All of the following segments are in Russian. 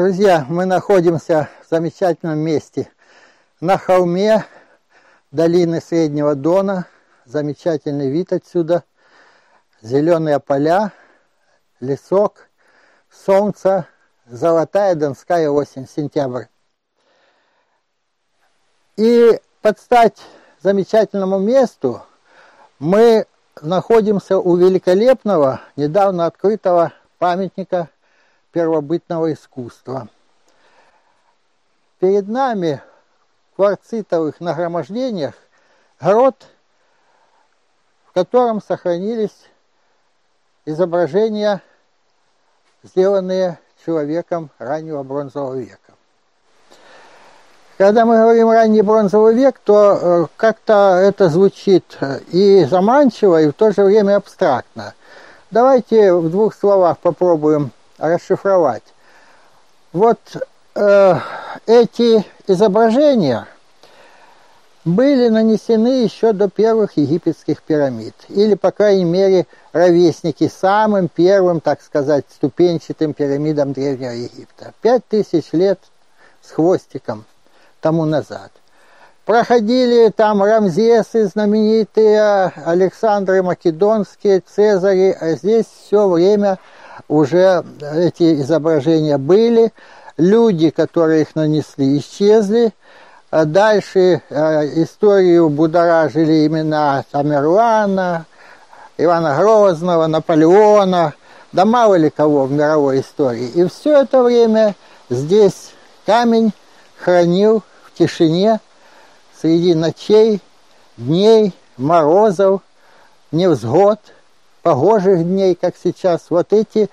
Друзья, мы находимся в замечательном месте на холме долины Среднего Дона. Замечательный вид отсюда. Зеленые поля, лесок, солнце, золотая донская осень, сентябрь. И под стать замечательному месту мы находимся у великолепного, недавно открытого памятника первобытного искусства. Перед нами в кварцитовых нагромождениях грот, в котором сохранились изображения, сделанные человеком раннего бронзового века. Когда мы говорим ранний бронзовый век, то э, как-то это звучит э, и заманчиво, и в то же время абстрактно. Давайте в двух словах попробуем расшифровать. Вот э, эти изображения были нанесены еще до первых египетских пирамид, или, по крайней мере, ровесники самым первым, так сказать, ступенчатым пирамидам Древнего Египта. Пять тысяч лет с хвостиком тому назад. Проходили там Рамзесы знаменитые, Александры Македонские, Цезари, а здесь все время уже эти изображения были, люди, которые их нанесли, исчезли. А дальше э, историю будоражили имена Тамерлана, Ивана Грозного, Наполеона, да мало ли кого в мировой истории. И все это время здесь камень хранил в тишине среди ночей, дней, морозов, невзгод – погожих дней, как сейчас, вот эти,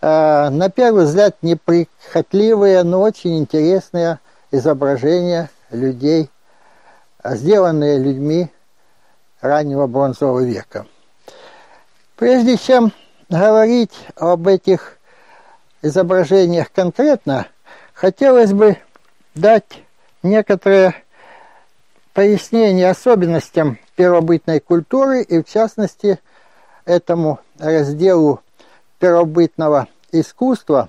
э, на первый взгляд, неприхотливые, но очень интересные изображения людей, сделанные людьми раннего бронзового века. Прежде чем говорить об этих изображениях конкретно, хотелось бы дать некоторые пояснения особенностям первобытной культуры и, в частности, этому разделу первобытного искусства,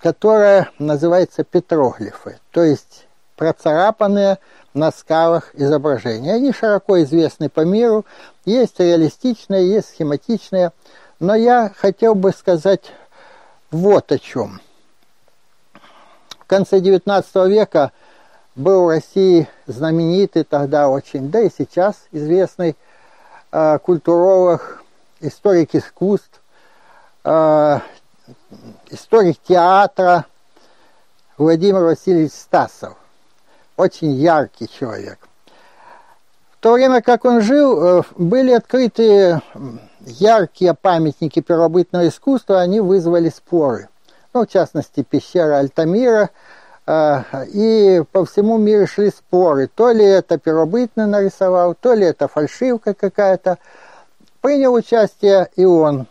которое называется петроглифы, то есть процарапанные на скалах изображения. Они широко известны по миру, есть реалистичные, есть схематичные, но я хотел бы сказать вот о чем. В конце XIX века был в России знаменитый тогда очень, да и сейчас известный культуролог, историк искусств, э, историк театра Владимир Васильевич Стасов. Очень яркий человек. В то время, как он жил, э, были открыты яркие памятники первобытного искусства, они вызвали споры. Ну, в частности, пещера Альтамира – и по всему миру шли споры, то ли это первобытный нарисовал, то ли это фальшивка какая-то. Принял участие и он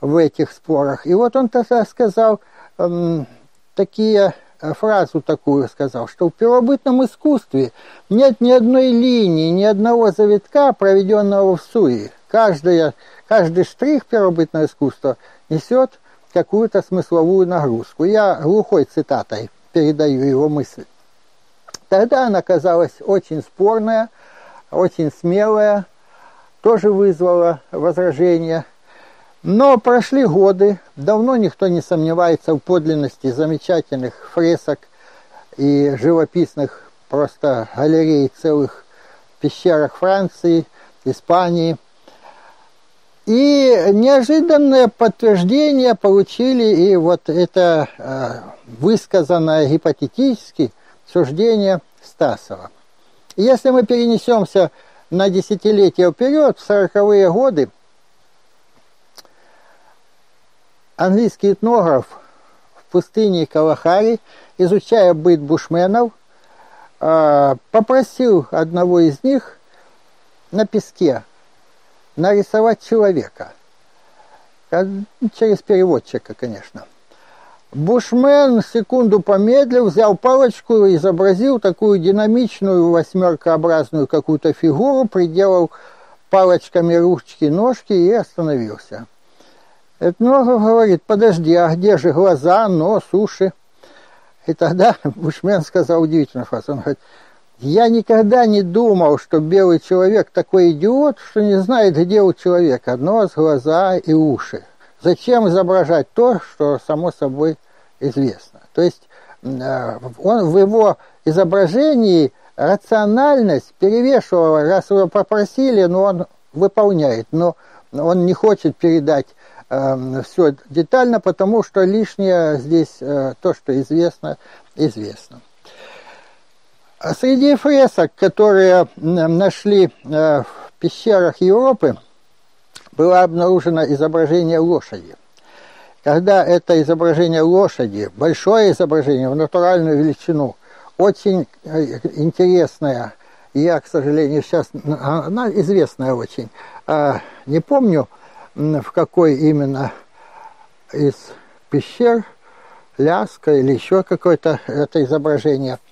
в этих спорах. И вот он тогда сказал эм, такие э, фразу такую сказал, что в первобытном искусстве нет ни одной линии, ни одного завитка, проведенного в суе. Каждая, каждый штрих первобытного искусства несет какую-то смысловую нагрузку. Я глухой цитатой передаю его мысль. Тогда она казалась очень спорная, очень смелая, тоже вызвала возражения. Но прошли годы, давно никто не сомневается в подлинности замечательных фресок и живописных просто галерей целых пещерах Франции, Испании – и неожиданное подтверждение получили и вот это э, высказанное гипотетически суждение Стасова. Если мы перенесемся на десятилетия вперед, в сороковые годы, английский этнограф в пустыне Калахари, изучая быт бушменов, э, попросил одного из них на песке нарисовать человека. Через переводчика, конечно. Бушмен секунду помедлил, взял палочку и изобразил такую динамичную восьмеркообразную какую-то фигуру, приделал палочками ручки, ножки и остановился. Этнограф говорит, подожди, а где же глаза, нос, уши? И тогда Бушмен сказал удивительную фразу. Он говорит, я никогда не думал, что белый человек такой идиот, что не знает, где у человека нос, глаза и уши. Зачем изображать то, что само собой известно? То есть э, он в его изображении рациональность перевешивала, раз его попросили, но он выполняет, но он не хочет передать э, все детально, потому что лишнее здесь э, то, что известно, известно. А среди фресок, которые нашли э, в пещерах Европы, было обнаружено изображение лошади. Когда это изображение лошади, большое изображение в натуральную величину, очень э, интересное, я, к сожалению, сейчас, она известная очень, а, не помню, в какой именно из пещер, Ляска или еще какое-то это изображение –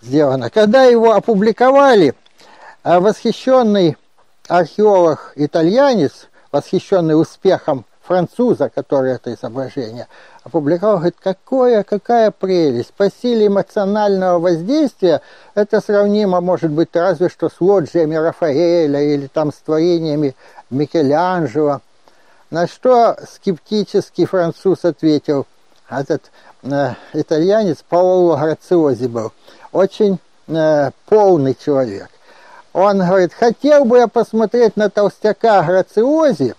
сделано. Когда его опубликовали, а восхищенный археолог-итальянец, восхищенный успехом француза, который это изображение опубликовал, говорит, какое, какая прелесть. По силе эмоционального воздействия это сравнимо, может быть, разве что с лоджиями Рафаэля или там с творениями Микеланджело. На что скептический француз ответил, этот э, итальянец Паоло Грациози был – очень э, полный человек. Он говорит, хотел бы я посмотреть на толстяка Грациози,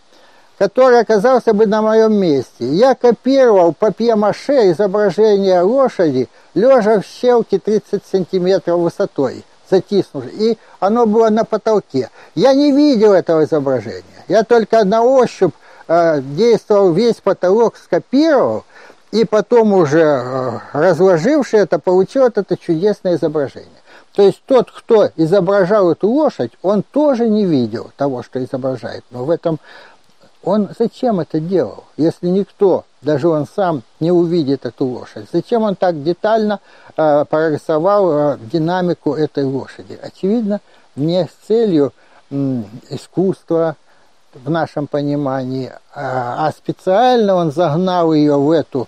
который оказался бы на моем месте. Я копировал папье-маше изображение лошади, лежа в щелке 30 сантиметров высотой, затиснувшись, и оно было на потолке. Я не видел этого изображения. Я только на ощупь э, действовал, весь потолок скопировал, и потом уже э, разложивший это, получил это чудесное изображение. То есть тот, кто изображал эту лошадь, он тоже не видел того, что изображает. Но в этом он зачем это делал, если никто, даже он сам, не увидит эту лошадь? Зачем он так детально э, прорисовал э, динамику этой лошади? Очевидно, не с целью э, искусства в нашем понимании, а, а специально он загнал ее в эту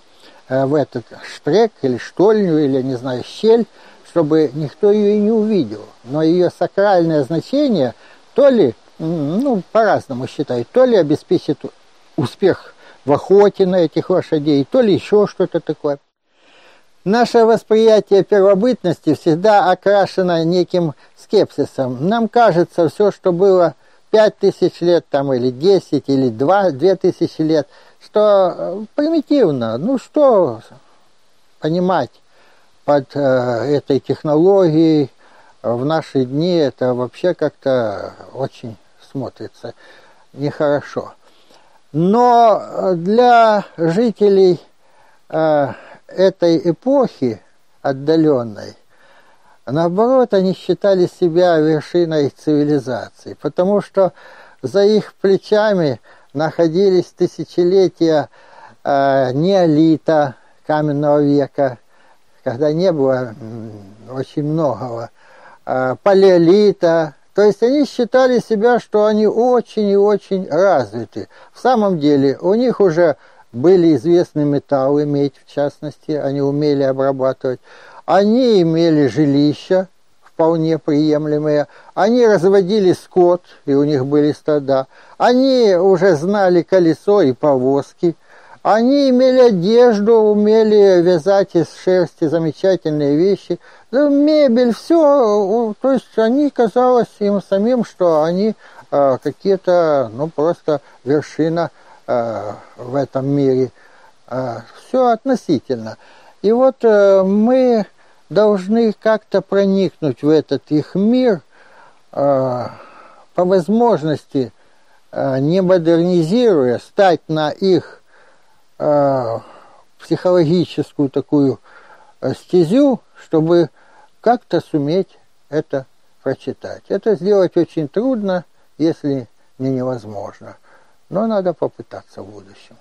в этот штрек или штольню, или, не знаю, щель, чтобы никто ее и не увидел. Но ее сакральное значение то ли, ну, по-разному считают, то ли обеспечит успех в охоте на этих лошадей, то ли еще что-то такое. Наше восприятие первобытности всегда окрашено неким скепсисом. Нам кажется, все, что было пять тысяч лет там, или десять, или два, две тысячи лет – что э, примитивно, ну что понимать под э, этой технологией в наши дни, это вообще как-то очень смотрится нехорошо. Но для жителей э, этой эпохи отдаленной, наоборот, они считали себя вершиной цивилизации, потому что за их плечами – находились тысячелетия э, неолита, каменного века, когда не было очень многого, э, палеолита. То есть они считали себя, что они очень и очень развиты. В самом деле у них уже были известны металлы, медь в частности, они умели обрабатывать. Они имели жилища, вполне приемлемые. Они разводили скот, и у них были стада. Они уже знали колесо и повозки. Они имели одежду, умели вязать из шерсти замечательные вещи. Мебель, все. То есть они казалось им самим, что они э, какие-то, ну, просто вершина э, в этом мире. Э, все относительно. И вот э, мы должны как-то проникнуть в этот их мир, э, по возможности э, не модернизируя, стать на их э, психологическую такую стезю, чтобы как-то суметь это прочитать. Это сделать очень трудно, если не невозможно, но надо попытаться в будущем.